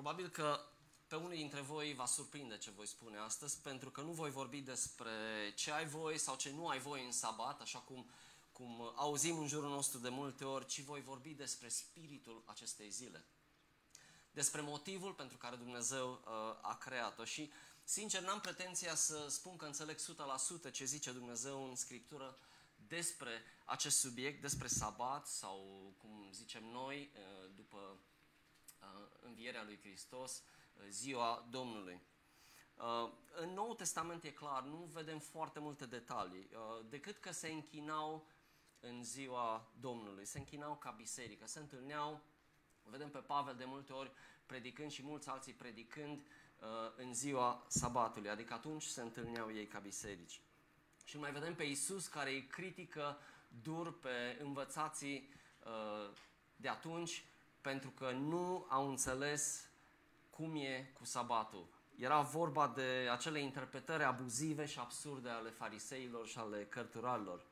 Probabil că pe unii dintre voi va surprinde ce voi spune astăzi, pentru că nu voi vorbi despre ce ai voi sau ce nu ai voi în sabat, așa cum, cum auzim în jurul nostru de multe ori, ci voi vorbi despre spiritul acestei zile. Despre motivul pentru care Dumnezeu uh, a creat-o și, sincer, n-am pretenția să spun că înțeleg 100% ce zice Dumnezeu în Scriptură despre acest subiect, despre sabat sau, cum zicem noi, uh, după Uh, învierea lui Hristos, uh, ziua Domnului. Uh, în Noul Testament e clar, nu vedem foarte multe detalii, decât că se închinau în ziua Domnului, se închinau ca biserică, se întâlneau, vedem pe Pavel de multe ori predicând și mulți alții predicând în ziua sabatului, adică atunci se întâlneau ei ca biserici. Și mai vedem pe Isus care îi critică dur pe învățații de atunci pentru că nu au înțeles cum e cu sabatul. Era vorba de acele interpretări abuzive și absurde ale fariseilor și ale cărturarilor.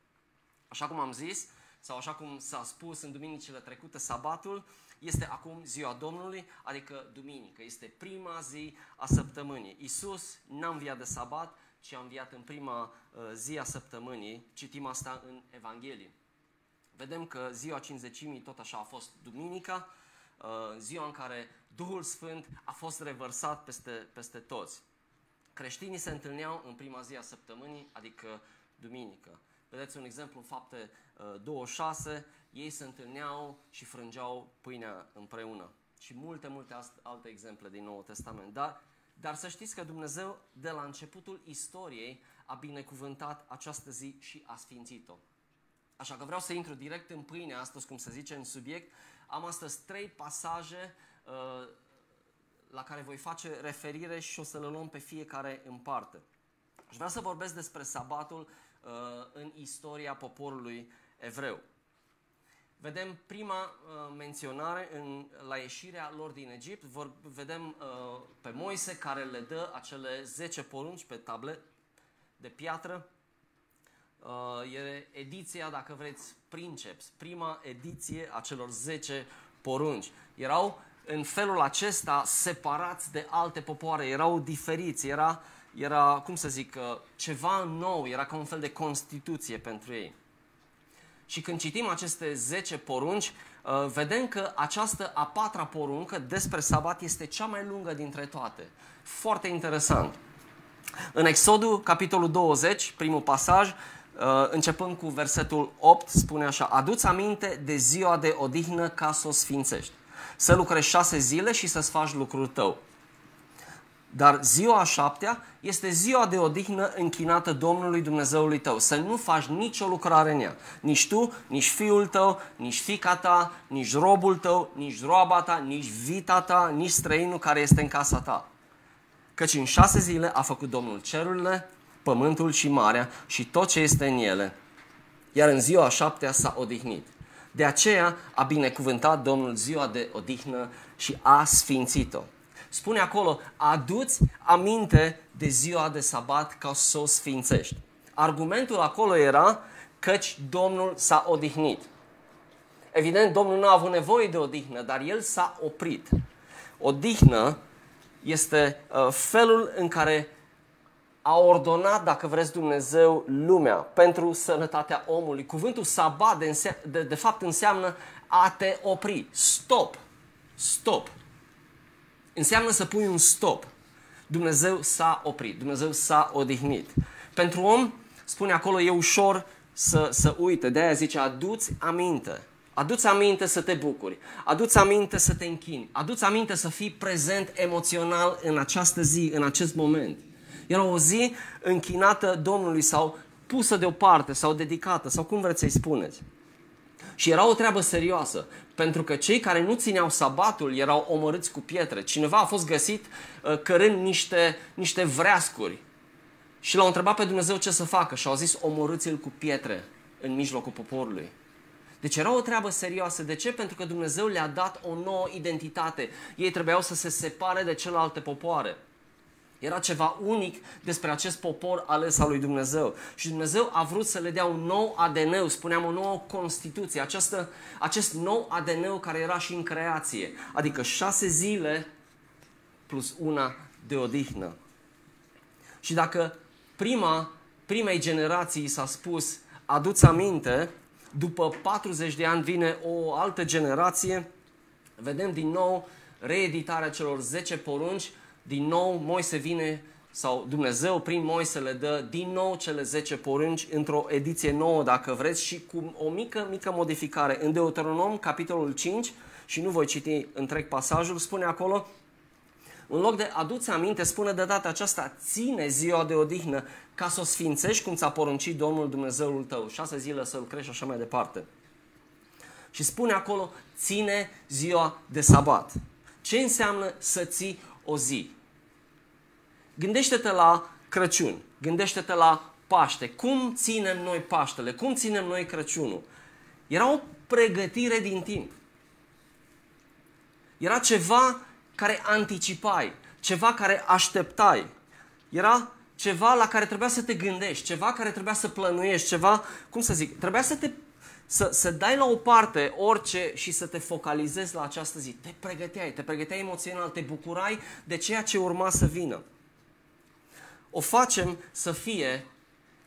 Așa cum am zis, sau așa cum s-a spus în duminicile trecute, sabatul este acum ziua Domnului, adică duminică. Este prima zi a săptămânii. Isus n-a înviat de sabat, ci a înviat în prima uh, zi a săptămânii. Citim asta în Evanghelie. Vedem că ziua cinzecimii tot așa a fost duminica, uh, ziua în care Duhul Sfânt a fost revărsat peste, peste toți. Creștinii se întâlneau în prima zi a săptămânii, adică duminică. Vedeți un exemplu în fapte 26, uh, ei se întâlneau și frângeau pâinea împreună. Și multe, multe alte exemple din Noul Testament. Dar, dar să știți că Dumnezeu, de la începutul istoriei, a binecuvântat această zi și a sfințit-o. Așa că vreau să intru direct în pâine astăzi, cum se zice în subiect. Am astăzi trei pasaje uh, la care voi face referire și o să le luăm pe fiecare în parte. Aș vrea să vorbesc despre sabatul uh, în istoria poporului evreu. Vedem prima uh, menționare în, la ieșirea lor din Egipt. Vor, vedem uh, pe Moise care le dă acele 10 porunci pe table de piatră Uh, e ediția, dacă vreți, Princeps, prima ediție a celor 10 porunci. Erau în felul acesta separați de alte popoare, erau diferiți, era, era cum să zic, uh, ceva nou, era ca un fel de constituție pentru ei. Și când citim aceste 10 porunci, uh, vedem că această a patra poruncă despre sabat este cea mai lungă dintre toate. Foarte interesant. În Exodul, capitolul 20, primul pasaj, Uh, începând cu versetul 8, spune așa, Aduți aminte de ziua de odihnă ca să o sfințești. Să lucrezi șase zile și să-ți faci lucrul tău. Dar ziua a șaptea este ziua de odihnă închinată Domnului Dumnezeului tău. Să nu faci nicio lucrare în ea. Nici tu, nici fiul tău, nici fica ta, nici robul tău, nici roaba ta, nici vita ta, nici străinul care este în casa ta. Căci în șase zile a făcut Domnul cerurile, pământul și marea și tot ce este în ele. Iar în ziua a șaptea s-a odihnit. De aceea a binecuvântat Domnul ziua de odihnă și a sfințit-o. Spune acolo, aduți aminte de ziua de sabat ca să o sfințești. Argumentul acolo era căci Domnul s-a odihnit. Evident, Domnul nu a avut nevoie de odihnă, dar El s-a oprit. Odihnă este uh, felul în care a ordonat, dacă vreți, Dumnezeu lumea pentru sănătatea omului. Cuvântul sabat de, de, de fapt înseamnă a te opri. Stop. Stop. Înseamnă să pui un stop. Dumnezeu s-a oprit, Dumnezeu s-a odihnit. Pentru om, spune acolo, e ușor să, să uite. De aia zice, aduți aminte. Aduți aminte să te bucuri, aduți aminte să te închini, aduți aminte să fii prezent emoțional în această zi, în acest moment. Era o zi închinată Domnului sau pusă deoparte sau dedicată sau cum vreți să-i spuneți. Și era o treabă serioasă, pentru că cei care nu țineau sabatul erau omorâți cu pietre. Cineva a fost găsit uh, cărând niște, niște vreascuri și l-au întrebat pe Dumnezeu ce să facă și au zis omorâți-l cu pietre în mijlocul poporului. Deci era o treabă serioasă. De ce? Pentru că Dumnezeu le-a dat o nouă identitate. Ei trebuiau să se separe de celelalte popoare. Era ceva unic despre acest popor ales al lui Dumnezeu. Și Dumnezeu a vrut să le dea un nou ADN, spuneam o nouă Constituție, această, acest nou ADN care era și în creație. Adică șase zile plus una de odihnă. Și dacă prima, primei generații s-a spus, aduți aminte, după 40 de ani vine o altă generație, vedem din nou reeditarea celor 10 porunci, din nou Moise vine sau Dumnezeu prin Moise le dă din nou cele 10 porunci într-o ediție nouă, dacă vreți, și cu o mică, mică modificare. În Deuteronom, capitolul 5, și nu voi citi întreg pasajul, spune acolo, în loc de aduți aminte, spune de data aceasta, ține ziua de odihnă ca să o sfințești cum ți-a poruncit Domnul Dumnezeul tău. Șase zile să lucrezi și așa mai departe. Și spune acolo, ține ziua de sabat. Ce înseamnă să ții o zi? Gândește-te la Crăciun, gândește-te la Paște. Cum ținem noi Paștele? Cum ținem noi Crăciunul? Era o pregătire din timp. Era ceva care anticipai, ceva care așteptai. Era ceva la care trebuia să te gândești, ceva care trebuia să plănuiești, ceva, cum să zic, trebuia să te să, să dai la o parte orice și să te focalizezi la această zi. Te pregăteai, te pregăteai emoțional, te bucurai de ceea ce urma să vină. O facem să fie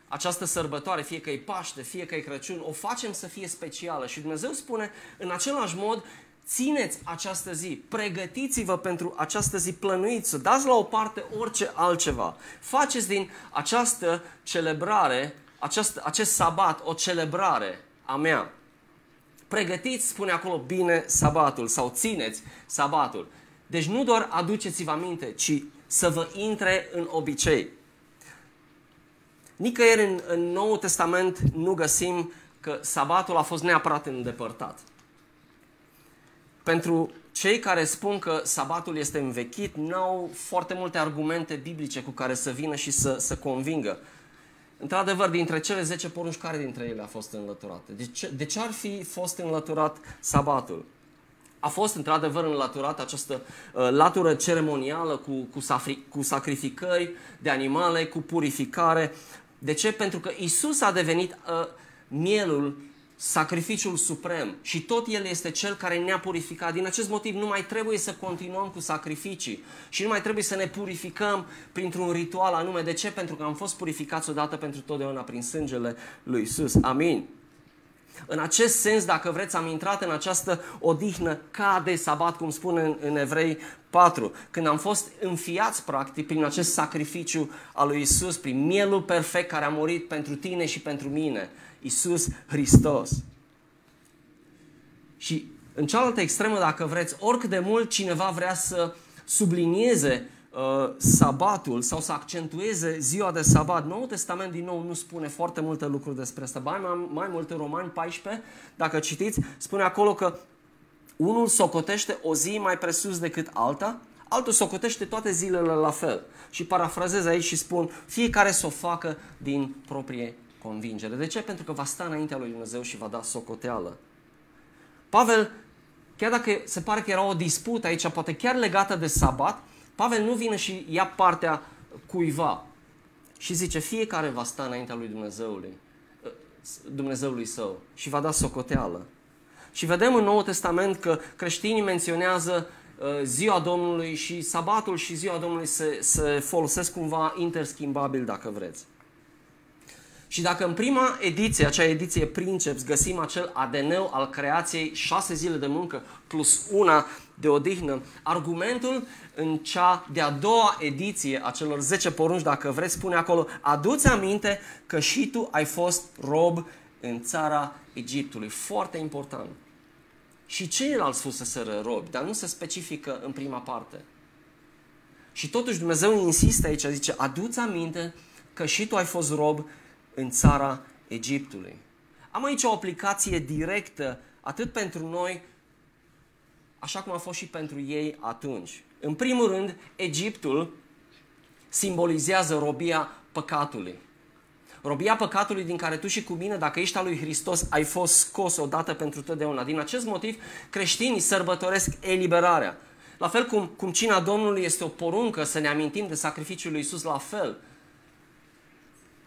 această sărbătoare, fie că e Paște, fie că e Crăciun, o facem să fie specială. Și Dumnezeu spune, în același mod, țineți această zi, pregătiți-vă pentru această zi, plănuiți-o, dați la o parte orice altceva. Faceți din această celebrare, acest, acest sabat, o celebrare a mea. Pregătiți, spune acolo, bine sabatul sau țineți sabatul. Deci nu doar aduceți-vă aminte, ci să vă intre în obicei. Nicăieri în, în Noul Testament nu găsim că sabatul a fost neapărat îndepărtat. Pentru cei care spun că sabatul este învechit, nu au foarte multe argumente biblice cu care să vină și să, să convingă. Într-adevăr, dintre cele 10 porunci, care dintre ele a fost înlăturate? De ce, de ce ar fi fost înlăturat sabatul? A fost într-adevăr înlăturată această uh, latură ceremonială cu, cu, safri, cu sacrificări de animale, cu purificare. De ce? Pentru că Isus a devenit uh, mielul sacrificiul suprem și tot El este Cel care ne-a purificat. Din acest motiv nu mai trebuie să continuăm cu sacrificii și nu mai trebuie să ne purificăm printr-un ritual anume. De ce? Pentru că am fost purificați odată pentru totdeauna prin sângele lui Isus. Amin. În acest sens, dacă vreți, am intrat în această odihnă ca de sabat, cum spune în, în Evrei 4, când am fost înfiați, practic, prin acest sacrificiu al lui Isus, prin mielul perfect care a murit pentru tine și pentru mine. Isus Hristos. Și în cealaltă extremă, dacă vreți, oricât de mult cineva vrea să sublinieze uh, sabatul sau să accentueze ziua de sabat, Noul Testament din nou nu spune foarte multe lucruri despre asta. Mai, mai, mai multe Romani 14, dacă citiți, spune acolo că unul socotește o zi mai presus decât alta, altul socotește toate zilele la fel. Și parafrazez aici și spun, fiecare să o facă din proprie convingere. De ce? Pentru că va sta înaintea lui Dumnezeu și va da socoteală. Pavel, chiar dacă se pare că era o dispută aici, poate chiar legată de sabat, Pavel nu vine și ia partea cuiva și zice fiecare va sta înaintea lui Dumnezeului, Dumnezeului său și va da socoteală. Și vedem în Noul Testament că creștinii menționează uh, ziua Domnului și sabatul și ziua Domnului se, se folosesc cumva interschimbabil, dacă vreți. Și dacă în prima ediție, acea ediție Princeps, găsim acel ADN al creației, șase zile de muncă plus una de odihnă, argumentul în cea de-a doua ediție a celor 10 porunci, dacă vreți, spune acolo, aduți aminte că și tu ai fost rob în țara Egiptului. Foarte important. Și ceilalți fuseseră robi, dar nu se specifică în prima parte. Și totuși Dumnezeu insistă aici, zice, aduți aminte că și tu ai fost rob în țara Egiptului. Am aici o aplicație directă atât pentru noi, așa cum a fost și pentru ei atunci. În primul rând, Egiptul simbolizează robia păcatului. Robia păcatului din care tu și cu mine, dacă ești al lui Hristos, ai fost scos odată pentru totdeauna. Din acest motiv, creștinii sărbătoresc eliberarea. La fel cum, cum cina Domnului este o poruncă să ne amintim de sacrificiul lui Isus, la fel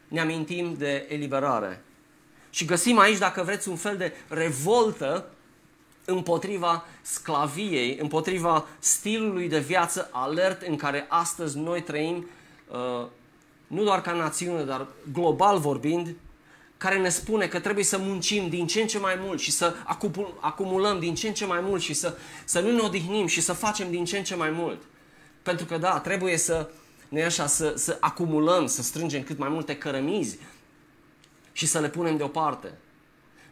ne amintim de eliberare. Și găsim aici, dacă vreți, un fel de revoltă împotriva sclaviei, împotriva stilului de viață alert în care astăzi noi trăim, uh, nu doar ca națiune, dar global vorbind, care ne spune că trebuie să muncim din ce în ce mai mult și să acumulăm din ce în ce mai mult și să, să nu ne odihnim și să facem din ce în ce mai mult. Pentru că da, trebuie să, ne așa, să, să acumulăm, să strângem cât mai multe cărămizi și să le punem deoparte.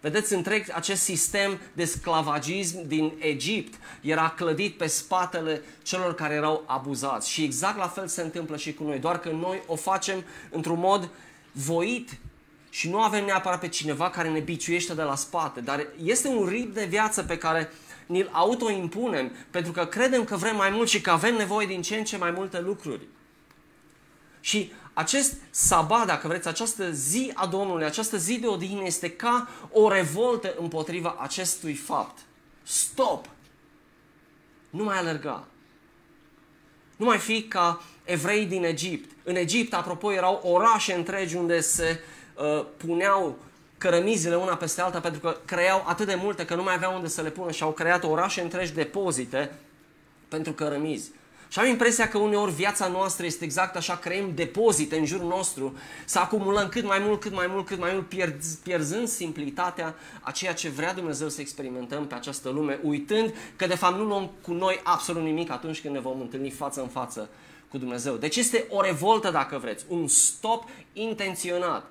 Vedeți, întreg acest sistem de sclavagism din Egipt era clădit pe spatele celor care erau abuzați. Și exact la fel se întâmplă și cu noi, doar că noi o facem într-un mod voit și nu avem neapărat pe cineva care ne biciuiește de la spate, dar este un ritm de viață pe care ni-l autoimpunem pentru că credem că vrem mai mult și că avem nevoie din ce în ce mai multe lucruri. Și acest sabat, dacă vreți, această zi a Domnului, această zi de odihnă este ca o revoltă împotriva acestui fapt. Stop! Nu mai alerga. Nu mai fi ca evrei din Egipt. În Egipt, apropo, erau orașe întregi unde se uh, puneau cărămizile una peste alta pentru că creau atât de multe că nu mai aveau unde să le pună și au creat orașe întregi depozite pentru cărămizi. Și am impresia că uneori viața noastră este exact așa, creăm depozite în jurul nostru, să acumulăm cât mai mult, cât mai mult, cât mai mult, pierz, pierzând simplitatea a ceea ce vrea Dumnezeu să experimentăm pe această lume, uitând că de fapt nu luăm cu noi absolut nimic atunci când ne vom întâlni față în față cu Dumnezeu. Deci este o revoltă, dacă vreți, un stop intenționat.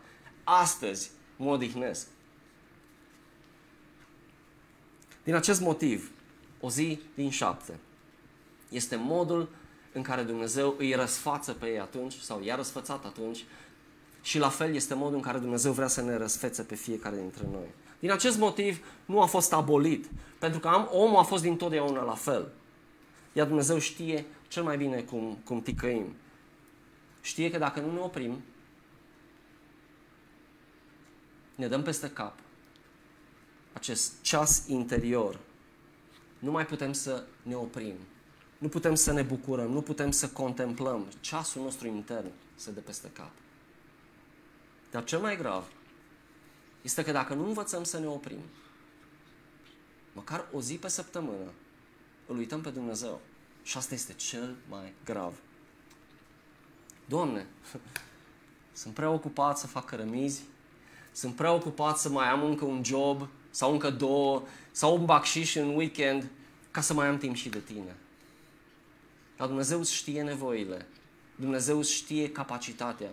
Astăzi mă odihnesc. Din acest motiv, o zi din șapte este modul în care Dumnezeu îi răsfață pe ei atunci sau i-a răsfățat atunci și la fel este modul în care Dumnezeu vrea să ne răsfețe pe fiecare dintre noi. Din acest motiv nu a fost abolit, pentru că am, omul a fost dintotdeauna la fel. Iar Dumnezeu știe cel mai bine cum, cum ticăim. Știe că dacă nu ne oprim, ne dăm peste cap acest ceas interior. Nu mai putem să ne oprim. Nu putem să ne bucurăm, nu putem să contemplăm. Ceasul nostru intern se dă peste cap. Dar cel mai grav este că dacă nu învățăm să ne oprim, măcar o zi pe săptămână, îl uităm pe Dumnezeu. Și asta este cel mai grav. Doamne, sunt preocupat să fac cărămizi, sunt preocupat să mai am încă un job sau încă două sau un bacșiș în weekend ca să mai am timp și de tine. Dar Dumnezeu îți știe nevoile. Dumnezeu îți știe capacitatea.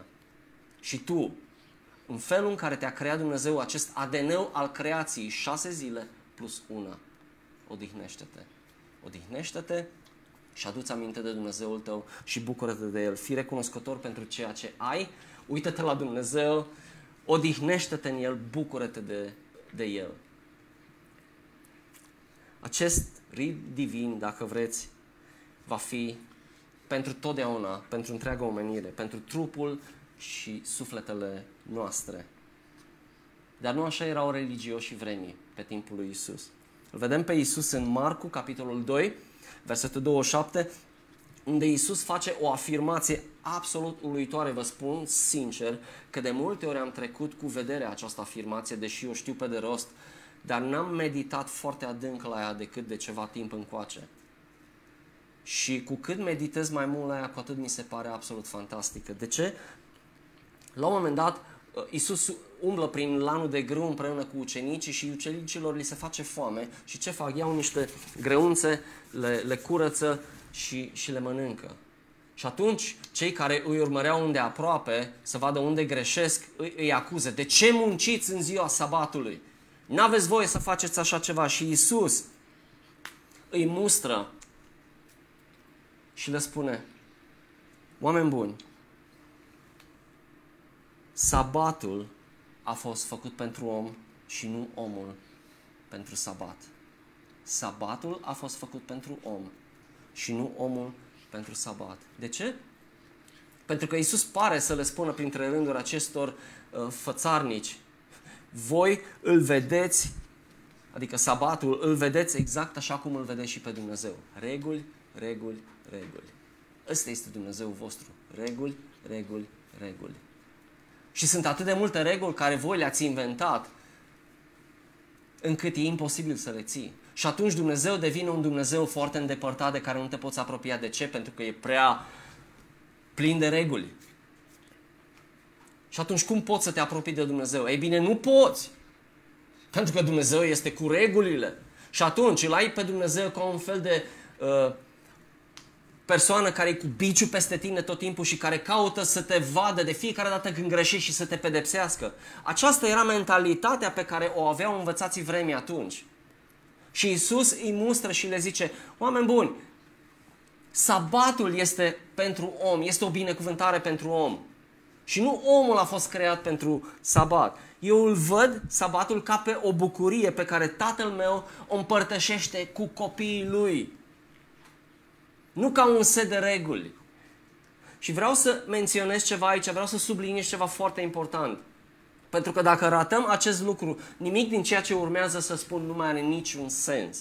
Și tu, în felul în care te-a creat Dumnezeu acest ADN al creației, șase zile plus una, odihnește-te. Odihnește-te și aduți aminte de Dumnezeul tău și bucură-te de El. Fii recunoscător pentru ceea ce ai, uită-te la Dumnezeu, odihnește-te în El, bucură-te de, de El. Acest rid divin, dacă vreți, va fi pentru totdeauna, pentru întreaga omenire, pentru trupul și sufletele noastre. Dar nu așa erau religioși vremii pe timpul lui Isus. Îl vedem pe Isus în Marcu, capitolul 2, versetul 27, unde Isus face o afirmație absolut uluitoare, vă spun sincer, că de multe ori am trecut cu vederea această afirmație, deși o știu pe de rost, dar n-am meditat foarte adânc la ea decât de ceva timp încoace. Și cu cât meditez mai mult la ea, cu atât mi se pare absolut fantastică. De ce? La un moment dat, uh, Isus umblă prin lanul de grâu împreună cu ucenicii și ucenicilor li se face foame și ce fac? Iau niște greunțe, le, le curăță și, și le mănâncă. Și atunci, cei care îi urmăreau unde aproape, să vadă unde greșesc, îi, îi acuză. De ce munciți în ziua sabatului? N-aveți voie să faceți așa ceva. Și Isus îi mustră și le spune, oameni buni, sabatul a fost făcut pentru om și nu omul pentru sabat. Sabatul a fost făcut pentru om și nu omul pentru sabat. De ce? Pentru că Isus pare să le spună printre rânduri acestor uh, fățarnici, voi îl vedeți, adică sabatul, îl vedeți exact așa cum îl vedeți și pe Dumnezeu. Reguli, reguli, reguli. Ăsta este Dumnezeu vostru. Reguli, reguli, reguli. Și sunt atât de multe reguli care voi le-ați inventat încât e imposibil să le ții. Și atunci Dumnezeu devine un Dumnezeu foarte îndepărtat de care nu te poți apropia. De ce? Pentru că e prea plin de reguli. Și atunci cum poți să te apropii de Dumnezeu? Ei bine, nu poți. Pentru că Dumnezeu este cu regulile. Și atunci îl ai pe Dumnezeu ca un fel de uh, persoană care e cu biciu peste tine tot timpul și care caută să te vadă de fiecare dată când greșești și să te pedepsească. Aceasta era mentalitatea pe care o aveau învățații vremii atunci. Și Isus îi mustră și le zice, oameni buni, sabatul este pentru om, este o binecuvântare pentru om. Și nu omul a fost creat pentru sabat. Eu îl văd sabatul ca pe o bucurie pe care tatăl meu o împărtășește cu copiii lui. Nu ca un set de reguli. Și vreau să menționez ceva aici, vreau să subliniez ceva foarte important. Pentru că dacă ratăm acest lucru, nimic din ceea ce urmează să spun nu mai are niciun sens.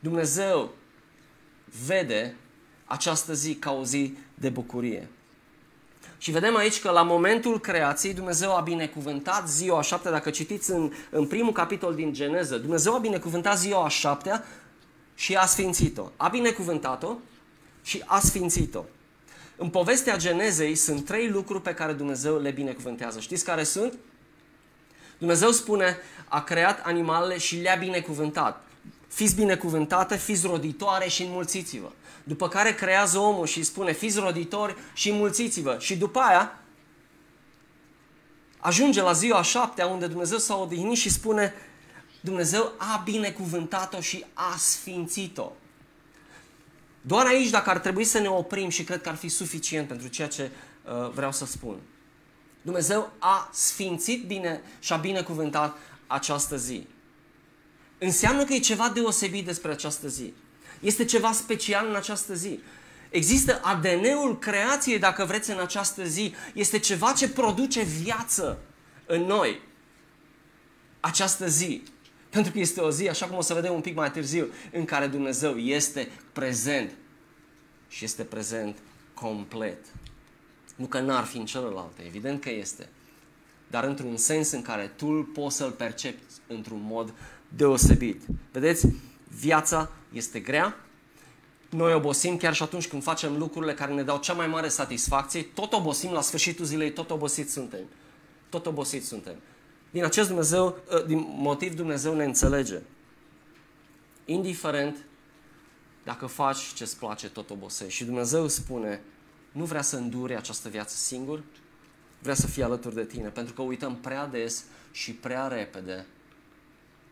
Dumnezeu vede această zi ca o zi de bucurie. Și vedem aici că la momentul creației Dumnezeu a binecuvântat ziua a șaptea. Dacă citiți în, în primul capitol din Geneză, Dumnezeu a binecuvântat ziua a șaptea și a sfințit-o. A binecuvântat-o și a sfințit-o. În povestea Genezei sunt trei lucruri pe care Dumnezeu le binecuvântează. Știți care sunt? Dumnezeu spune, a creat animalele și le-a binecuvântat. Fiți binecuvântate, fiți roditoare și înmulțiți-vă. După care creează omul și îi spune, fiți roditori și înmulțiți-vă. Și după aia ajunge la ziua a șaptea unde Dumnezeu s-a odihnit și spune, Dumnezeu a binecuvântat-o și a sfințit-o. Doar aici, dacă ar trebui să ne oprim și cred că ar fi suficient pentru ceea ce uh, vreau să spun. Dumnezeu a sfințit bine și a binecuvântat această zi. Înseamnă că e ceva deosebit despre această zi. Este ceva special în această zi. Există ADN-ul creației, dacă vreți, în această zi. Este ceva ce produce viață în noi. Această zi. Pentru că este o zi, așa cum o să vedem un pic mai târziu, în care Dumnezeu este prezent. Și este prezent complet. Nu că n-ar fi în celălalt, evident că este. Dar într-un sens în care tu poți să-l percepi într-un mod deosebit. Vedeți? Viața este grea, noi obosim chiar și atunci când facem lucrurile care ne dau cea mai mare satisfacție, tot obosim la sfârșitul zilei, tot obosiți suntem. Tot obosiți suntem. Din acest Dumnezeu, ă, din motiv Dumnezeu ne înțelege. Indiferent dacă faci ce-ți place, tot obosești. Și Dumnezeu spune, nu vrea să îndure această viață singur, vrea să fie alături de tine, pentru că uităm prea des și prea repede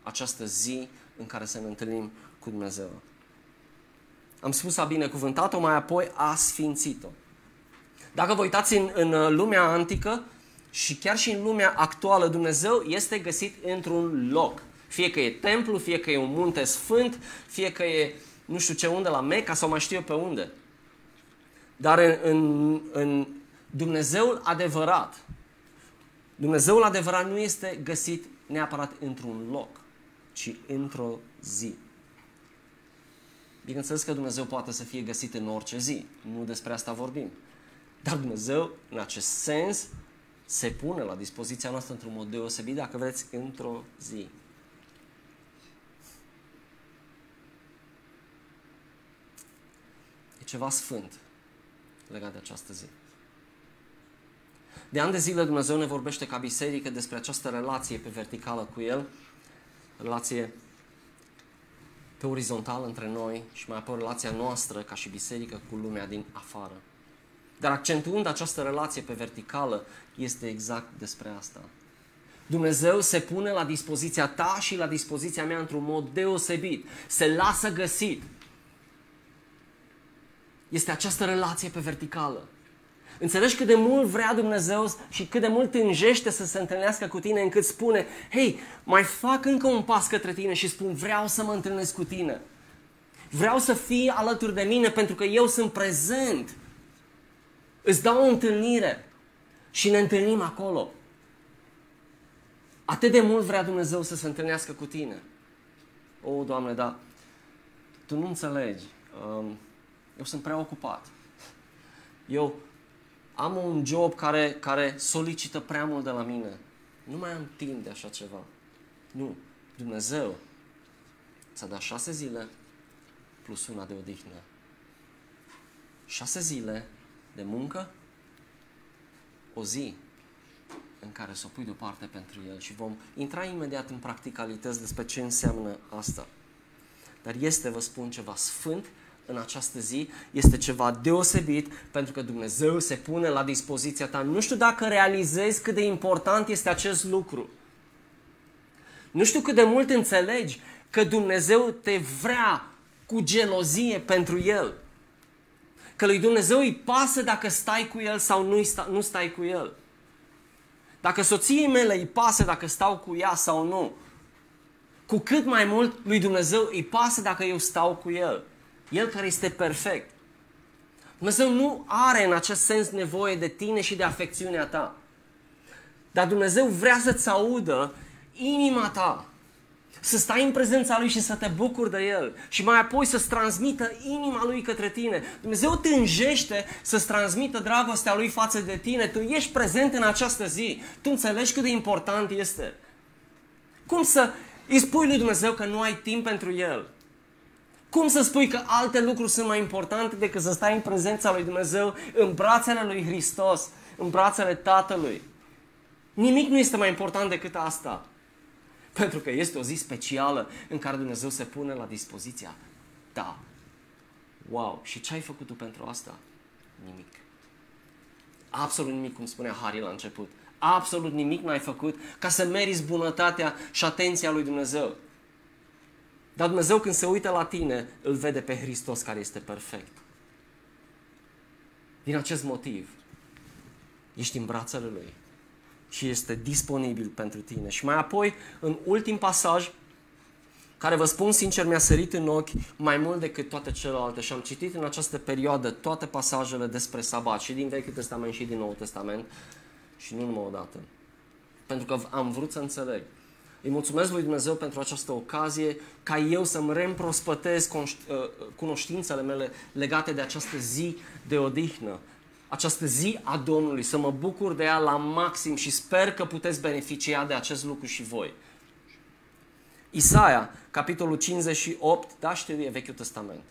această zi în care să ne întâlnim cu Dumnezeu. Am spus a binecuvântat-o, mai apoi a sfințit-o. Dacă vă uitați în, în lumea antică și chiar și în lumea actuală, Dumnezeu este găsit într-un loc. Fie că e templu, fie că e un munte sfânt, fie că e nu știu ce unde, la Meca sau mai știu eu pe unde. Dar în, în, în Dumnezeul adevărat, Dumnezeul adevărat nu este găsit neapărat într-un loc, ci într-o zi. Bineînțeles că Dumnezeu poate să fie găsit în orice zi. Nu despre asta vorbim. Dar Dumnezeu, în acest sens, se pune la dispoziția noastră într-un mod deosebit, dacă vreți, într-o zi. E ceva sfânt legat de această zi. De ani de zile Dumnezeu ne vorbește ca biserică despre această relație pe verticală cu El, relație pe orizontal între noi și mai apoi relația noastră ca și biserică cu lumea din afară. Dar accentuând această relație pe verticală, este exact despre asta. Dumnezeu se pune la dispoziția ta și la dispoziția mea într-un mod deosebit. Se lasă găsit. Este această relație pe verticală. Înțelegi cât de mult vrea Dumnezeu și cât de mult înjește să se întâlnească cu tine încât spune, hei, mai fac încă un pas către tine și spun, vreau să mă întâlnesc cu tine. Vreau să fii alături de mine pentru că eu sunt prezent. Îți dau o întâlnire și ne întâlnim acolo. Atât de mult vrea Dumnezeu să se întâlnească cu tine. O, Doamne, dar tu nu înțelegi. Um, eu sunt prea ocupat. Eu am un job care, care solicită prea mult de la mine. Nu mai am timp de așa ceva. Nu. Dumnezeu ți-a dat șase zile plus una de odihnă. Șase zile de muncă, o zi în care să o pui deoparte pentru el și vom intra imediat în practicalități despre ce înseamnă asta. Dar este, vă spun, ceva sfânt în această zi, este ceva deosebit pentru că Dumnezeu se pune la dispoziția ta. Nu știu dacă realizezi cât de important este acest lucru. Nu știu cât de mult înțelegi că Dumnezeu te vrea cu gelozie pentru El. Că lui Dumnezeu îi pasă dacă stai cu El sau nu, nu stai cu El. Dacă soției mele îi pasă dacă stau cu ea sau nu. Cu cât mai mult lui Dumnezeu îi pasă dacă eu stau cu El. El care este perfect. Dumnezeu nu are în acest sens nevoie de tine și de afecțiunea ta. Dar Dumnezeu vrea să-ți audă inima ta. Să stai în prezența Lui și să te bucuri de El. Și mai apoi să-ți transmită inima Lui către tine. Dumnezeu te înjește să-ți transmită dragostea Lui față de tine. Tu ești prezent în această zi. Tu înțelegi cât de important este. Cum să îi spui lui Dumnezeu că nu ai timp pentru El? Cum să spui că alte lucruri sunt mai importante decât să stai în prezența lui Dumnezeu, în brațele lui Hristos, în brațele Tatălui? Nimic nu este mai important decât asta. Pentru că este o zi specială în care Dumnezeu se pune la dispoziția ta. Wow! Și ce ai făcut tu pentru asta? Nimic. Absolut nimic, cum spunea Harry la început. Absolut nimic n-ai făcut ca să meriți bunătatea și atenția lui Dumnezeu. Dar Dumnezeu când se uită la tine, îl vede pe Hristos care este perfect. Din acest motiv, ești în brațele Lui și este disponibil pentru tine. Și mai apoi, în ultim pasaj, care vă spun sincer mi-a sărit în ochi mai mult decât toate celelalte și am citit în această perioadă toate pasajele despre sabat și din Vechiul Testament și din Noul Testament și nu numai o dată. Pentru că am vrut să înțeleg. Îi mulțumesc lui Dumnezeu pentru această ocazie ca eu să-mi reîmprospătez uh, cunoștințele mele legate de această zi de odihnă, această zi a Domnului, să mă bucur de ea la maxim și sper că puteți beneficia de acest lucru și voi. Isaia, capitolul 58, da, știu, e Vechiul Testament.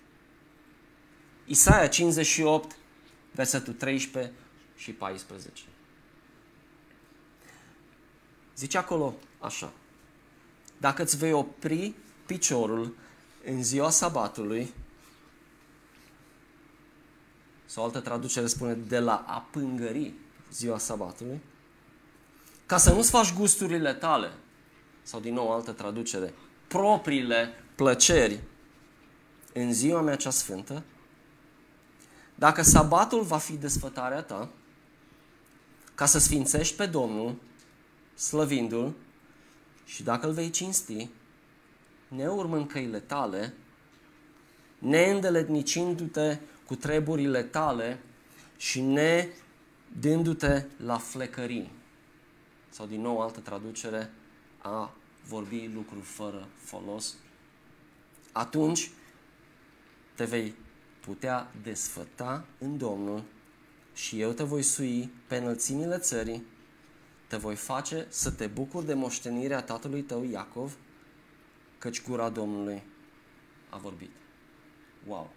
Isaia 58, versetul 13 și 14. Zice acolo așa. Dacă îți vei opri piciorul în ziua sabatului, sau altă traducere spune de la a pângări ziua sabatului, ca să nu-ți faci gusturile tale, sau din nou altă traducere, propriile plăceri. În ziua mea cea sfântă, dacă sabatul va fi desfătarea ta, ca să sfințești pe Domnul, slăvindu-L, și dacă îl vei cinsti, neurmând căile tale, neîndeletnicindu-te cu treburile tale și ne dându-te la flecării. Sau din nou altă traducere, a vorbi lucruri fără folos. Atunci te vei putea desfăta în Domnul și eu te voi sui pe înălțimile țării te voi face să te bucuri de moștenirea tatălui tău Iacov, căci gura Domnului a vorbit. Wow!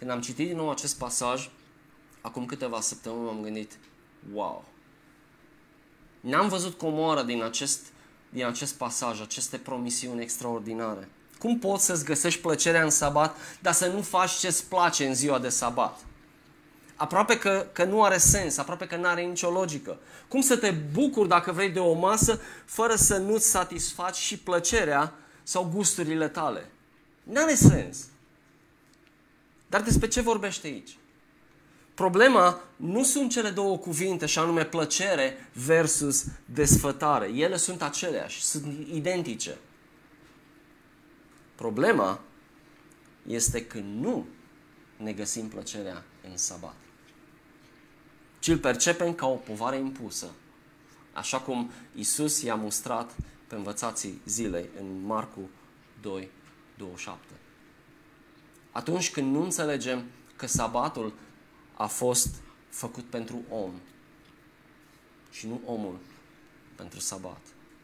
Când am citit din nou acest pasaj, acum câteva săptămâni m-am gândit, wow! N-am văzut comoară din acest, din acest pasaj, aceste promisiuni extraordinare. Cum poți să-ți găsești plăcerea în sabat, dar să nu faci ce-ți place în ziua de sabat? aproape că, că nu are sens, aproape că nu are nicio logică. Cum să te bucuri dacă vrei de o masă fără să nu-ți satisfaci și plăcerea sau gusturile tale? Nu are sens. Dar despre ce vorbește aici? Problema nu sunt cele două cuvinte, și anume plăcere versus desfătare. Ele sunt aceleași, sunt identice. Problema este că nu ne găsim plăcerea în sabat ci îl percepem ca o povară impusă. Așa cum Isus i-a mustrat pe învățații zilei în Marcu 2, 27. Atunci când nu înțelegem că sabatul a fost făcut pentru om și nu omul pentru sabat.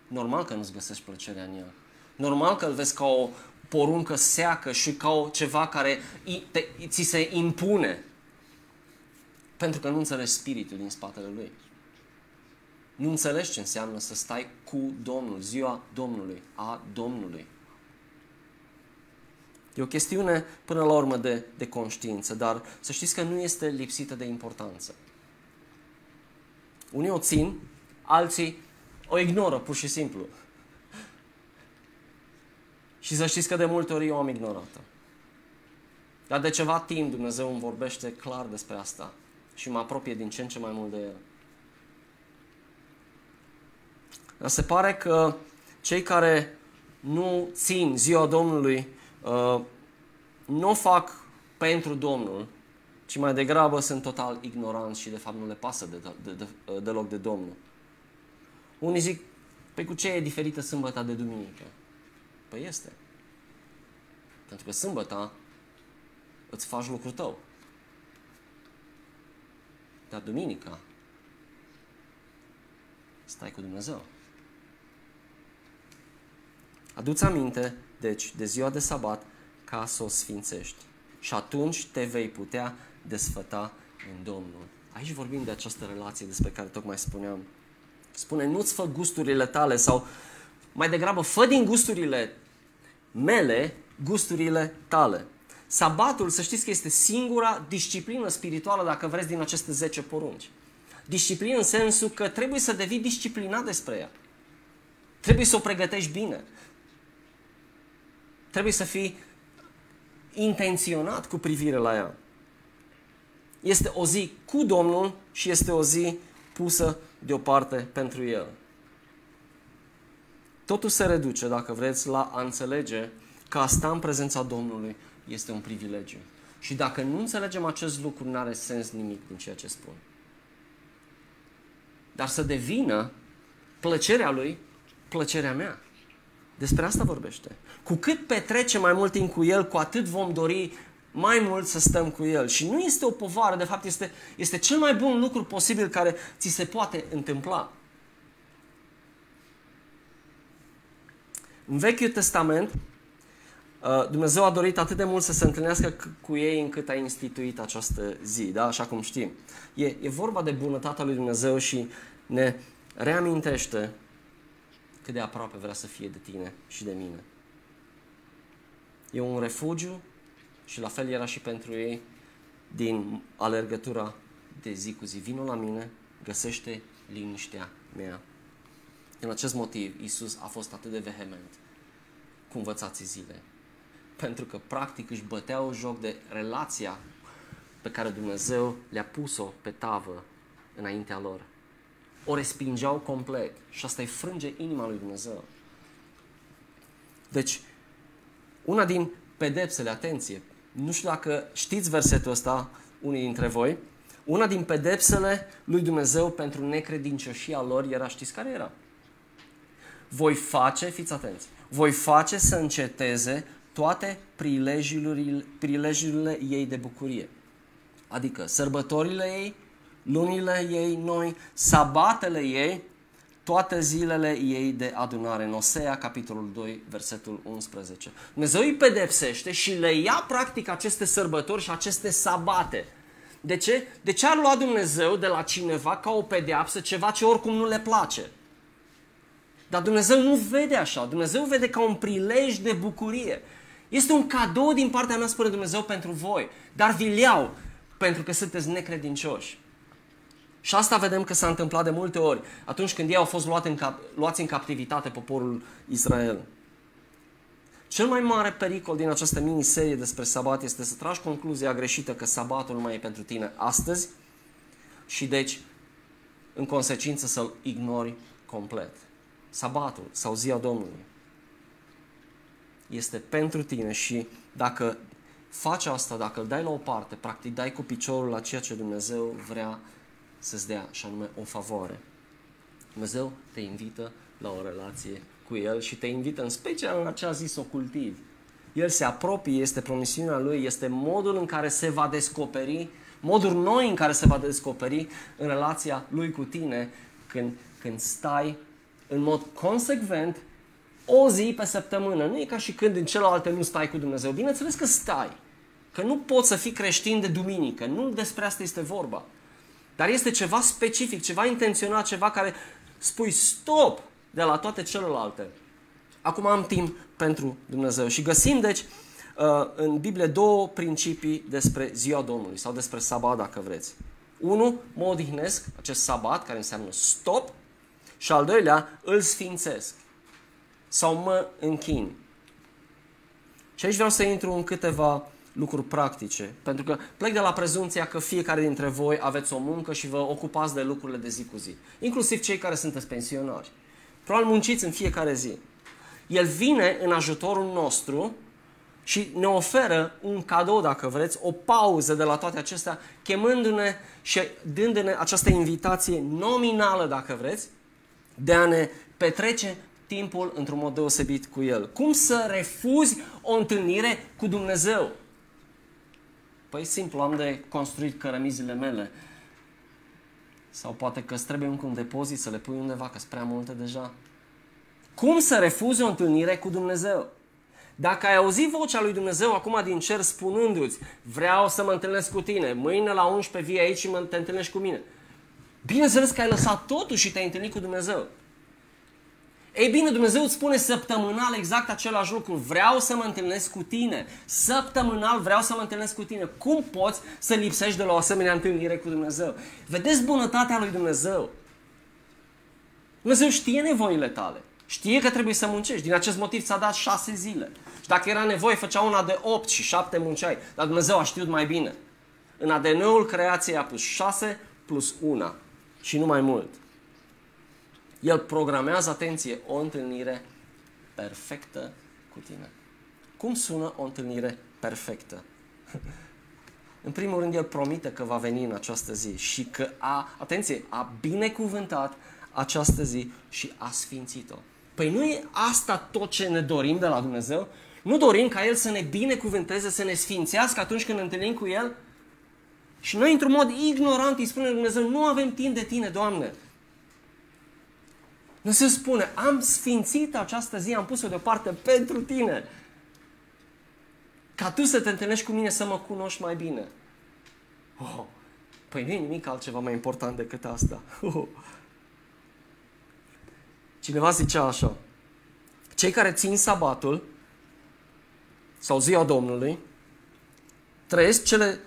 Normal că nu-ți găsești plăcerea în el. Normal că îl vezi ca o poruncă seacă și ca o ceva care te, ți se impune. Pentru că nu înțelegi spiritul din spatele lui. Nu înțelegi ce înseamnă să stai cu Domnul, ziua Domnului, a Domnului. E o chestiune, până la urmă, de, de conștiință, dar să știți că nu este lipsită de importanță. Unii o țin, alții o ignoră, pur și simplu. Și să știți că de multe ori eu am ignorat-o. Dar de ceva timp Dumnezeu îmi vorbește clar despre asta și mă apropie din ce în ce mai mult de El. Dar se pare că cei care nu țin ziua Domnului uh, nu o fac pentru Domnul, ci mai degrabă sunt total ignoranți și de fapt nu le pasă de, de, de, de, deloc de Domnul. Unii zic, pe cu ce e diferită sâmbăta de duminică? Păi este. Pentru că sâmbăta îți faci lucrul tău. Dar duminica stai cu Dumnezeu. Aduți aminte, deci, de ziua de sabat ca să o sfințești. Și atunci te vei putea desfăta în Domnul. Aici vorbim de această relație despre care tocmai spuneam. Spune, nu-ți fă gusturile tale sau mai degrabă fă din gusturile mele gusturile tale. Sabatul, să știți că este singura disciplină spirituală, dacă vreți, din aceste 10 porunci. Disciplină în sensul că trebuie să devii disciplinat despre ea. Trebuie să o pregătești bine. Trebuie să fii intenționat cu privire la ea. Este o zi cu Domnul și este o zi pusă deoparte pentru El. Totul se reduce, dacă vreți, la a înțelege că a sta în prezența Domnului este un privilegiu. Și dacă nu înțelegem acest lucru, nu are sens nimic din ceea ce spun. Dar să devină plăcerea lui plăcerea mea. Despre asta vorbește. Cu cât petrecem mai mult timp cu El, cu atât vom dori mai mult să stăm cu El. Și nu este o povară, de fapt este, este cel mai bun lucru posibil care ți se poate întâmpla. În Vechiul Testament, uh, Dumnezeu a dorit atât de mult să se întâlnească cu ei încât a instituit această zi, da? așa cum știm. E, e vorba de bunătatea lui Dumnezeu și ne reamintește cât de aproape vrea să fie de tine și de mine. E un refugiu și la fel era și pentru ei din alergătura de zi cu zi. Vino la mine, găsește liniștea mea. Din acest motiv, Isus a fost atât de vehement cu învățații zile. Pentru că, practic, își băteau joc de relația pe care Dumnezeu le-a pus-o pe tavă înaintea lor o respingeau complet. Și asta îi frânge inima lui Dumnezeu. Deci, una din pedepsele, atenție, nu știu dacă știți versetul ăsta, unii dintre voi, una din pedepsele lui Dumnezeu pentru necredincioșia lor era, știți care era? Voi face, fiți atenți, voi face să înceteze toate prilejurile, prilejurile ei de bucurie. Adică sărbătorile ei, lunile ei noi, sabatele ei, toate zilele ei de adunare. În Osea, capitolul 2, versetul 11. Dumnezeu îi pedepsește și le ia practic aceste sărbători și aceste sabate. De ce? De ce ar lua Dumnezeu de la cineva ca o pedeapsă ceva ce oricum nu le place? Dar Dumnezeu nu vede așa. Dumnezeu vede ca un prilej de bucurie. Este un cadou din partea mea, spune Dumnezeu, pentru voi. Dar vi iau pentru că sunteți necredincioși. Și asta vedem că s-a întâmplat de multe ori atunci când ei au fost luați în, cap, luați în captivitate poporul Israel. Cel mai mare pericol din această miniserie despre sabat este să tragi concluzia greșită că sabatul nu mai e pentru tine astăzi și deci, în consecință, să-l ignori complet. Sabatul sau ziua Domnului este pentru tine și dacă faci asta, dacă îl dai la o parte, practic dai cu piciorul la ceea ce Dumnezeu vrea să-ți dea, și anume o favoare. Dumnezeu te invită la o relație cu El și te invită în special în acea zi să o cultivi. El se apropie, este promisiunea Lui, este modul în care se va descoperi, modul noi în care se va descoperi în relația Lui cu tine când, când stai în mod consecvent o zi pe săptămână. Nu e ca și când în celelalte nu stai cu Dumnezeu. Bineînțeles că stai. Că nu poți să fii creștin de duminică. Nu despre asta este vorba. Dar este ceva specific, ceva intenționat, ceva care spui stop de la toate celelalte. Acum am timp pentru Dumnezeu. Și găsim, deci, uh, în Biblie două principii despre ziua Domnului sau despre sabat, dacă vreți. Unu, mă odihnesc, acest sabat, care înseamnă stop, și al doilea, îl sfințesc sau mă închin. Și aici vreau să intru în câteva lucruri practice, pentru că plec de la prezumția că fiecare dintre voi aveți o muncă și vă ocupați de lucrurile de zi cu zi, inclusiv cei care sunteți pensionari. Probabil munciți în fiecare zi. El vine în ajutorul nostru și ne oferă un cadou, dacă vreți, o pauză de la toate acestea, chemându-ne și dându-ne această invitație nominală, dacă vreți, de a ne petrece timpul într-un mod deosebit cu El. Cum să refuzi o întâlnire cu Dumnezeu? Păi simplu, am de construit cărămizile mele. Sau poate că îți trebuie încă un depozit să le pui undeva, că sunt prea multe deja. Cum să refuzi o întâlnire cu Dumnezeu? Dacă ai auzit vocea lui Dumnezeu acum din cer spunându-ți vreau să mă întâlnesc cu tine, mâine la 11 vii aici și mă, te întâlnești cu mine. Bineînțeles că ai lăsat totul și te-ai întâlnit cu Dumnezeu. Ei bine, Dumnezeu îți spune săptămânal exact același lucru. Vreau să mă întâlnesc cu tine. Săptămânal vreau să mă întâlnesc cu tine. Cum poți să lipsești de la o asemenea întâlnire cu Dumnezeu? Vedeți bunătatea lui Dumnezeu. Dumnezeu știe nevoile tale. Știe că trebuie să muncești. Din acest motiv ți-a dat șase zile. Și dacă era nevoie, făcea una de opt și șapte munceai. Dar Dumnezeu a știut mai bine. În ADN-ul creației a pus șase plus una. Și nu mai mult. El programează, atenție, o întâlnire perfectă cu tine. Cum sună o întâlnire perfectă? în primul rând, El promite că va veni în această zi și că a, atenție, a binecuvântat această zi și a sfințit-o. Păi nu e asta tot ce ne dorim de la Dumnezeu? Nu dorim ca El să ne binecuvânteze, să ne sfințească atunci când ne întâlnim cu El? Și noi, într-un mod ignorant, îi spunem Dumnezeu, nu avem timp de Tine, Doamne. Dumnezeu spune, am sfințit această zi, am pus-o deoparte pentru tine. Ca tu să te întâlnești cu mine, să mă cunoști mai bine. Oh, păi nu e nimic altceva mai important decât asta. Oh. Cineva zicea așa, cei care țin sabatul sau ziua Domnului trăiesc cele,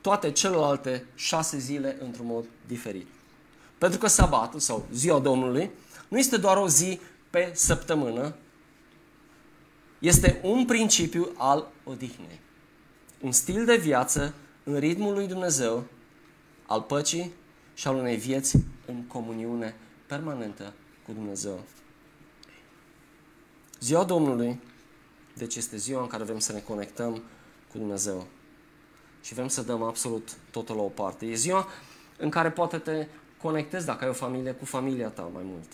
toate celelalte șase zile într-un mod diferit. Pentru că sabatul sau ziua Domnului nu este doar o zi pe săptămână, este un principiu al odihnei. Un stil de viață în ritmul lui Dumnezeu, al păcii și al unei vieți în comuniune permanentă cu Dumnezeu. Ziua Domnului, deci este ziua în care vrem să ne conectăm cu Dumnezeu și vrem să dăm absolut totul la o parte. E ziua în care poate te conectezi, dacă ai o familie, cu familia ta mai mult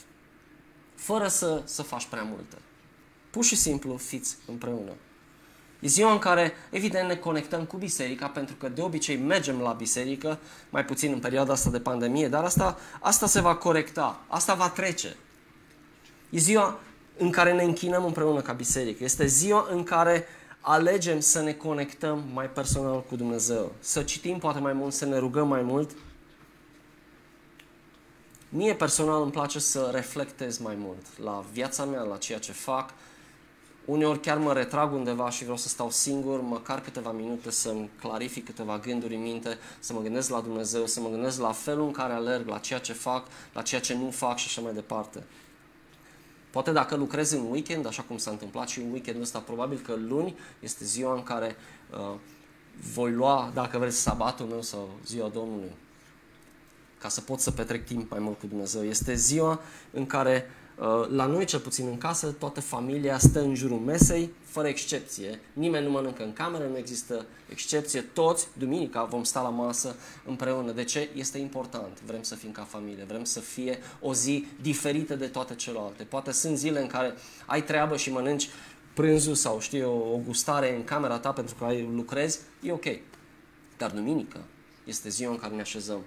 fără să, să faci prea multe. Pur și simplu fiți împreună. E ziua în care, evident, ne conectăm cu biserica, pentru că de obicei mergem la biserică, mai puțin în perioada asta de pandemie, dar asta, asta se va corecta, asta va trece. E ziua în care ne închinăm împreună ca biserică. Este ziua în care alegem să ne conectăm mai personal cu Dumnezeu, să citim poate mai mult, să ne rugăm mai mult, Mie personal îmi place să reflectez mai mult la viața mea, la ceea ce fac. Uneori chiar mă retrag undeva și vreau să stau singur, măcar câteva minute să-mi clarific câteva gânduri în minte, să mă gândesc la Dumnezeu, să mă gândesc la felul în care alerg, la ceea ce fac, la ceea ce nu fac și așa mai departe. Poate dacă lucrez în weekend, așa cum s-a întâmplat și în weekendul ăsta, probabil că luni este ziua în care uh, voi lua, dacă vreți, sabatul meu sau ziua Domnului ca să pot să petrec timp mai mult cu Dumnezeu. Este ziua în care, uh, la noi cel puțin în casă, toată familia stă în jurul mesei, fără excepție. Nimeni nu mănâncă în cameră, nu există excepție. Toți, duminica, vom sta la masă împreună. De ce? Este important. Vrem să fim ca familie, vrem să fie o zi diferită de toate celelalte. Poate sunt zile în care ai treabă și mănânci prânzul sau știu o gustare în camera ta pentru că ai lucrezi, e ok. Dar duminică este ziua în care ne așezăm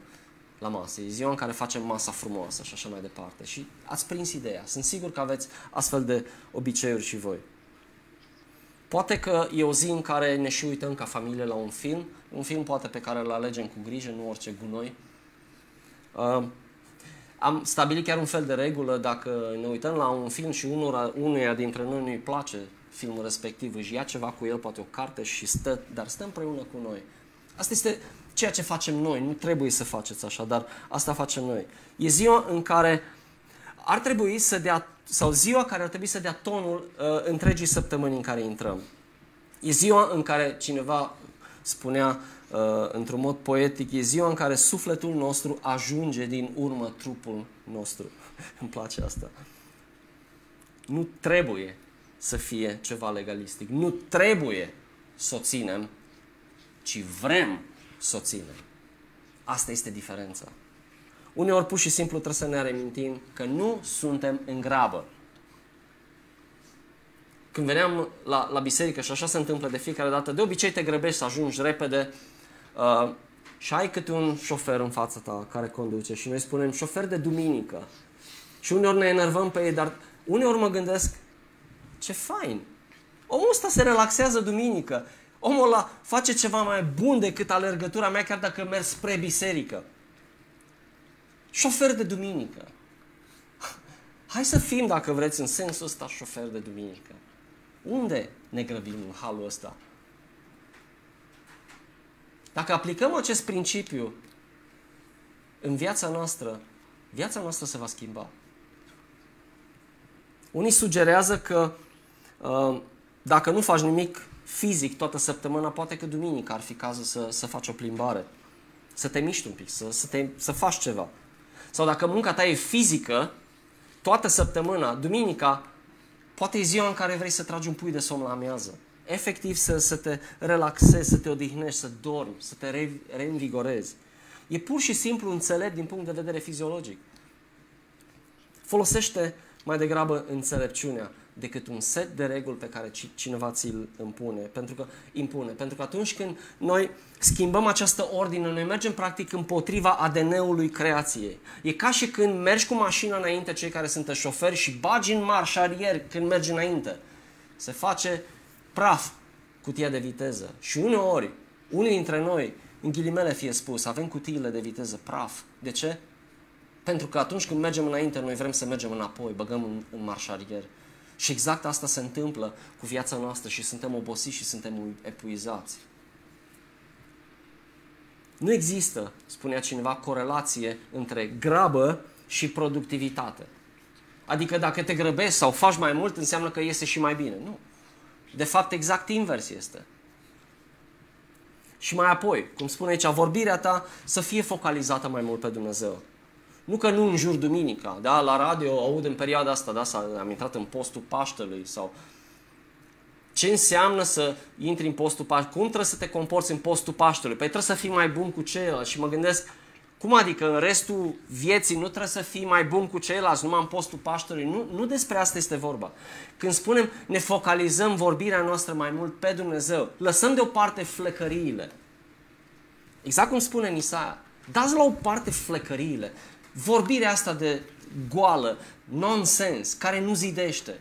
la masă, e ziua în care facem masa frumoasă și așa mai departe. Și ați prins ideea. Sunt sigur că aveți astfel de obiceiuri și voi. Poate că e o zi în care ne și uităm ca familie la un film, un film poate pe care îl alegem cu grijă, nu orice gunoi. Uh, am stabilit chiar un fel de regulă, dacă ne uităm la un film și unul, unuia dintre noi nu-i place filmul respectiv, își ia ceva cu el, poate o carte și stă, dar stă împreună cu noi. Asta este ceea ce facem noi, nu trebuie să faceți așa, dar asta facem noi. E ziua în care ar trebui să dea, sau ziua care ar trebui să dea tonul uh, întregii săptămâni în care intrăm. E ziua în care cineva spunea uh, într-un mod poetic, e ziua în care sufletul nostru ajunge din urmă trupul nostru. Îmi place asta. Nu trebuie să fie ceva legalistic. Nu trebuie să o ținem, ci vrem să o ținem. Asta este diferența. Uneori pur și simplu trebuie să ne remintim că nu suntem în grabă. Când veneam la, la biserică și așa se întâmplă de fiecare dată, de obicei te grăbești să ajungi repede uh, și ai câte un șofer în fața ta care conduce și noi spunem șofer de duminică. Și uneori ne enervăm pe ei, dar uneori mă gândesc, ce fain! Omul ăsta se relaxează duminică. Omul ăla face ceva mai bun decât alergătura mea, chiar dacă merg spre biserică. Șofer de duminică. Hai să fim, dacă vreți, în sensul ăsta șofer de duminică. Unde ne grăbim în halul ăsta? Dacă aplicăm acest principiu în viața noastră, viața noastră se va schimba. Unii sugerează că uh, dacă nu faci nimic fizic toată săptămâna, poate că duminică ar fi cazul să, să faci o plimbare, să te miști un pic, să, să, te, să faci ceva. Sau dacă munca ta e fizică, toată săptămâna, duminica, poate e ziua în care vrei să tragi un pui de somn la amiază. Efectiv să, să te relaxezi, să te odihnești, să dormi, să te re, reînvigorezi. E pur și simplu înțelept din punct de vedere fiziologic. Folosește mai degrabă înțelepciunea decât un set de reguli pe care cineva ți-l impune. Pentru că, impune. Pentru că atunci când noi schimbăm această ordine, noi mergem practic împotriva ADN-ului creației. E ca și când mergi cu mașina înainte, cei care sunt șoferi, și bagi în marș șarier când mergi înainte. Se face praf cutia de viteză. Și uneori, unii dintre noi, în ghilimele fie spus, avem cutiile de viteză praf. De ce? Pentru că atunci când mergem înainte, noi vrem să mergem înapoi, băgăm în, în marș șarier. Și exact asta se întâmplă cu viața noastră și suntem obosiți și suntem epuizați. Nu există, spunea cineva, corelație între grabă și productivitate. Adică dacă te grăbești sau faci mai mult, înseamnă că iese și mai bine. Nu. De fapt, exact invers este. Și mai apoi, cum spune aici, vorbirea ta să fie focalizată mai mult pe Dumnezeu. Nu că nu înjur duminica, da? La radio aud în perioada asta, da? S-a, am intrat în postul Paștelui sau... Ce înseamnă să intri în postul Paștelui? Cum trebuie să te comporți în postul Paștelui? Păi trebuie să fii mai bun cu ceilalți. Și mă gândesc, cum adică în restul vieții nu trebuie să fii mai bun cu ceilalți, numai în postul Paștelui? Nu, nu despre asta este vorba. Când spunem ne focalizăm vorbirea noastră mai mult pe Dumnezeu, lăsăm deoparte flecăriile. Exact cum spune Nisaia, dați la o parte flecăriile vorbirea asta de goală, nonsens, care nu zidește.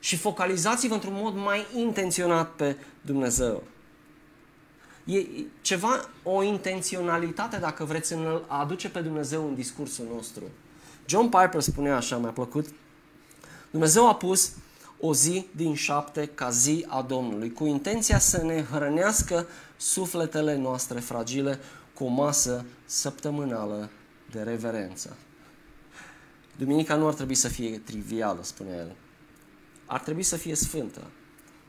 Și focalizați-vă într-un mod mai intenționat pe Dumnezeu. E ceva, o intenționalitate, dacă vreți, în a aduce pe Dumnezeu în discursul nostru. John Piper spunea așa, mi-a plăcut, Dumnezeu a pus o zi din șapte ca zi a Domnului, cu intenția să ne hrănească sufletele noastre fragile cu o masă săptămânală de reverență. Duminica nu ar trebui să fie trivială, spune el. Ar trebui să fie sfântă,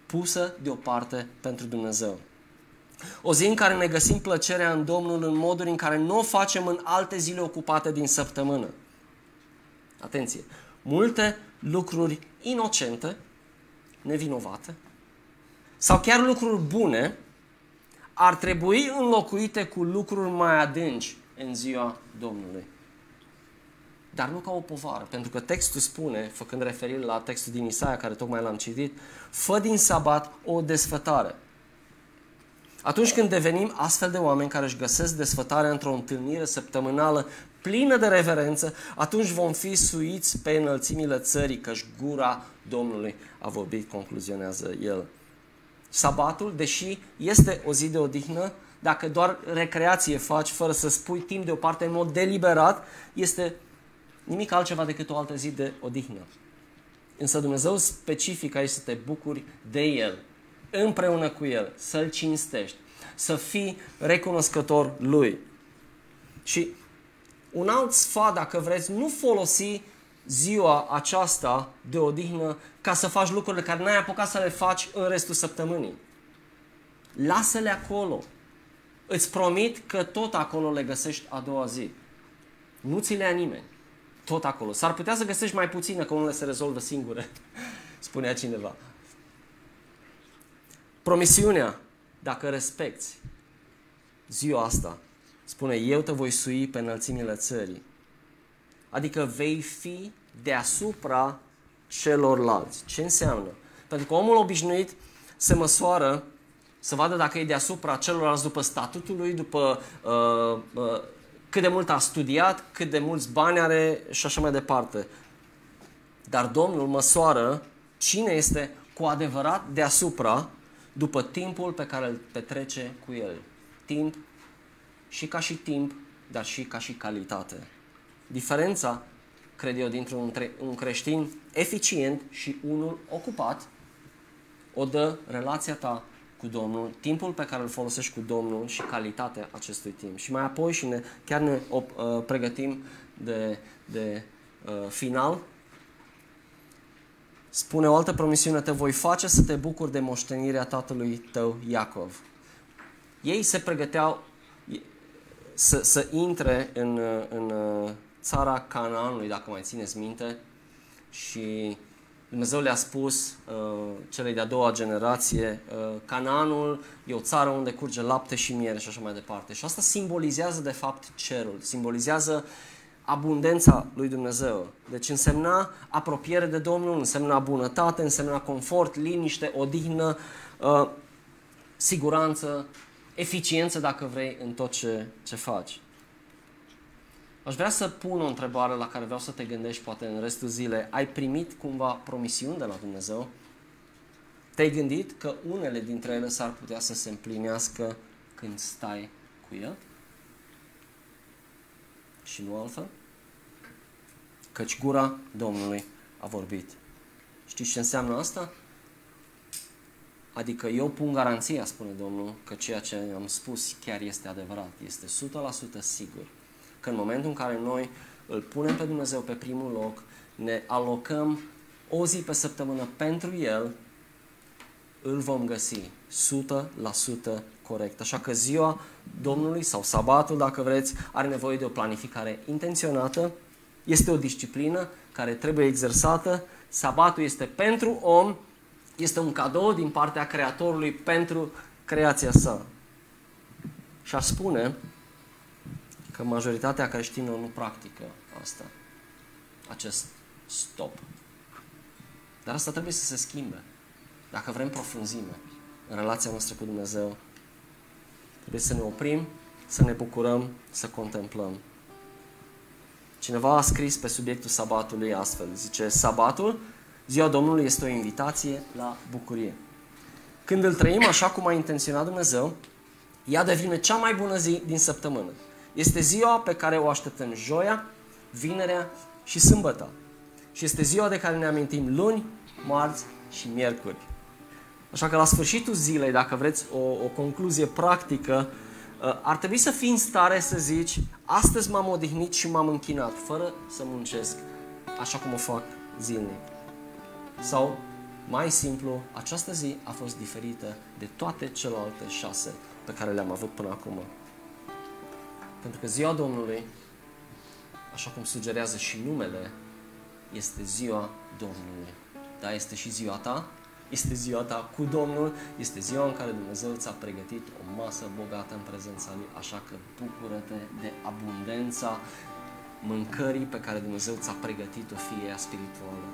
pusă deoparte pentru Dumnezeu. O zi în care ne găsim plăcerea în Domnul în moduri în care nu o facem în alte zile ocupate din săptămână. Atenție! Multe lucruri inocente, nevinovate, sau chiar lucruri bune, ar trebui înlocuite cu lucruri mai adânci, în ziua Domnului. Dar nu ca o povară, pentru că textul spune, făcând referire la textul din Isaia, care tocmai l-am citit, fă din sabat o desfătare. Atunci când devenim astfel de oameni care își găsesc desfătarea într-o întâlnire săptămânală plină de reverență, atunci vom fi suiți pe înălțimile țării, căci gura Domnului a vorbit, concluzionează el. Sabatul, deși este o zi de odihnă, dacă doar recreație faci fără să spui timp deoparte în mod deliberat, este nimic altceva decât o altă zi de odihnă. Însă Dumnezeu specifică aici să te bucuri de El, împreună cu El, să-L cinstești, să fii recunoscător Lui. Și un alt sfat, dacă vreți, nu folosi ziua aceasta de odihnă ca să faci lucrurile care n-ai apucat să le faci în restul săptămânii. Lasă-le acolo. Îți promit că tot acolo le găsești a doua zi. Nu ți le ia nimeni. Tot acolo. S-ar putea să găsești mai puține, că unele se rezolvă singure, spunea cineva. Promisiunea, dacă respecti ziua asta, spune, eu te voi sui pe înălțimile țării. Adică vei fi deasupra celorlalți. Ce înseamnă? Pentru că omul obișnuit se măsoară să vadă dacă e deasupra celorlalți după statutul lui, după uh, uh, cât de mult a studiat, cât de mulți bani are și așa mai departe. Dar Domnul măsoară cine este cu adevărat deasupra după timpul pe care îl petrece cu el. Timp și ca și timp, dar și ca și calitate. Diferența, cred eu, dintre un, un creștin eficient și unul ocupat o dă relația ta cu Domnul, timpul pe care îl folosești cu Domnul și calitatea acestui timp. Și mai apoi și ne, chiar ne uh, pregătim de, de uh, final. Spune o altă promisiune, te voi face să te bucuri de moștenirea tatălui tău Iacov. Ei se pregăteau să, să intre în, în uh, țara Canaanului, dacă mai țineți minte, și Dumnezeu le-a spus uh, celei de-a doua generație, uh, Canaanul e o țară unde curge lapte și miere și așa mai departe. Și asta simbolizează de fapt cerul, simbolizează abundența lui Dumnezeu. Deci însemna apropiere de Domnul, însemna bunătate, însemna confort, liniște, odihnă, uh, siguranță, eficiență, dacă vrei, în tot ce, ce faci. Aș vrea să pun o întrebare la care vreau să te gândești poate în restul zilei. Ai primit cumva promisiuni de la Dumnezeu? Te-ai gândit că unele dintre ele s-ar putea să se împlinească când stai cu El? Și nu altfel? Căci gura Domnului a vorbit. Știți ce înseamnă asta? Adică eu pun garanția, spune Domnul, că ceea ce am spus chiar este adevărat. Este 100% sigur că în momentul în care noi îl punem pe Dumnezeu pe primul loc, ne alocăm o zi pe săptămână pentru El, îl vom găsi 100% corect. Așa că ziua Domnului sau sabatul, dacă vreți, are nevoie de o planificare intenționată, este o disciplină care trebuie exersată, sabatul este pentru om, este un cadou din partea Creatorului pentru creația sa. Și a spune că majoritatea creștinilor nu practică asta, acest stop. Dar asta trebuie să se schimbe. Dacă vrem profunzime în relația noastră cu Dumnezeu, trebuie să ne oprim, să ne bucurăm, să contemplăm. Cineva a scris pe subiectul sabatului astfel. Zice, sabatul, ziua Domnului, este o invitație la bucurie. Când îl trăim așa cum a intenționat Dumnezeu, ea devine cea mai bună zi din săptămână. Este ziua pe care o așteptăm joia, vinerea și sâmbătă. Și este ziua de care ne amintim luni, marți și miercuri. Așa că la sfârșitul zilei, dacă vreți o, o concluzie practică, uh, ar trebui să fii în stare să zici astăzi m-am odihnit și m-am închinat, fără să muncesc, așa cum o fac zilnic. Sau, mai simplu, această zi a fost diferită de toate celelalte șase pe care le-am avut până acum. Pentru că ziua Domnului, așa cum sugerează și numele, este ziua Domnului. Da, este și ziua ta, este ziua ta cu Domnul, este ziua în care Dumnezeu ți-a pregătit o masă bogată în prezența Lui, așa că bucură-te de abundența mâncării pe care Dumnezeu ți-a pregătit-o fie ea spirituală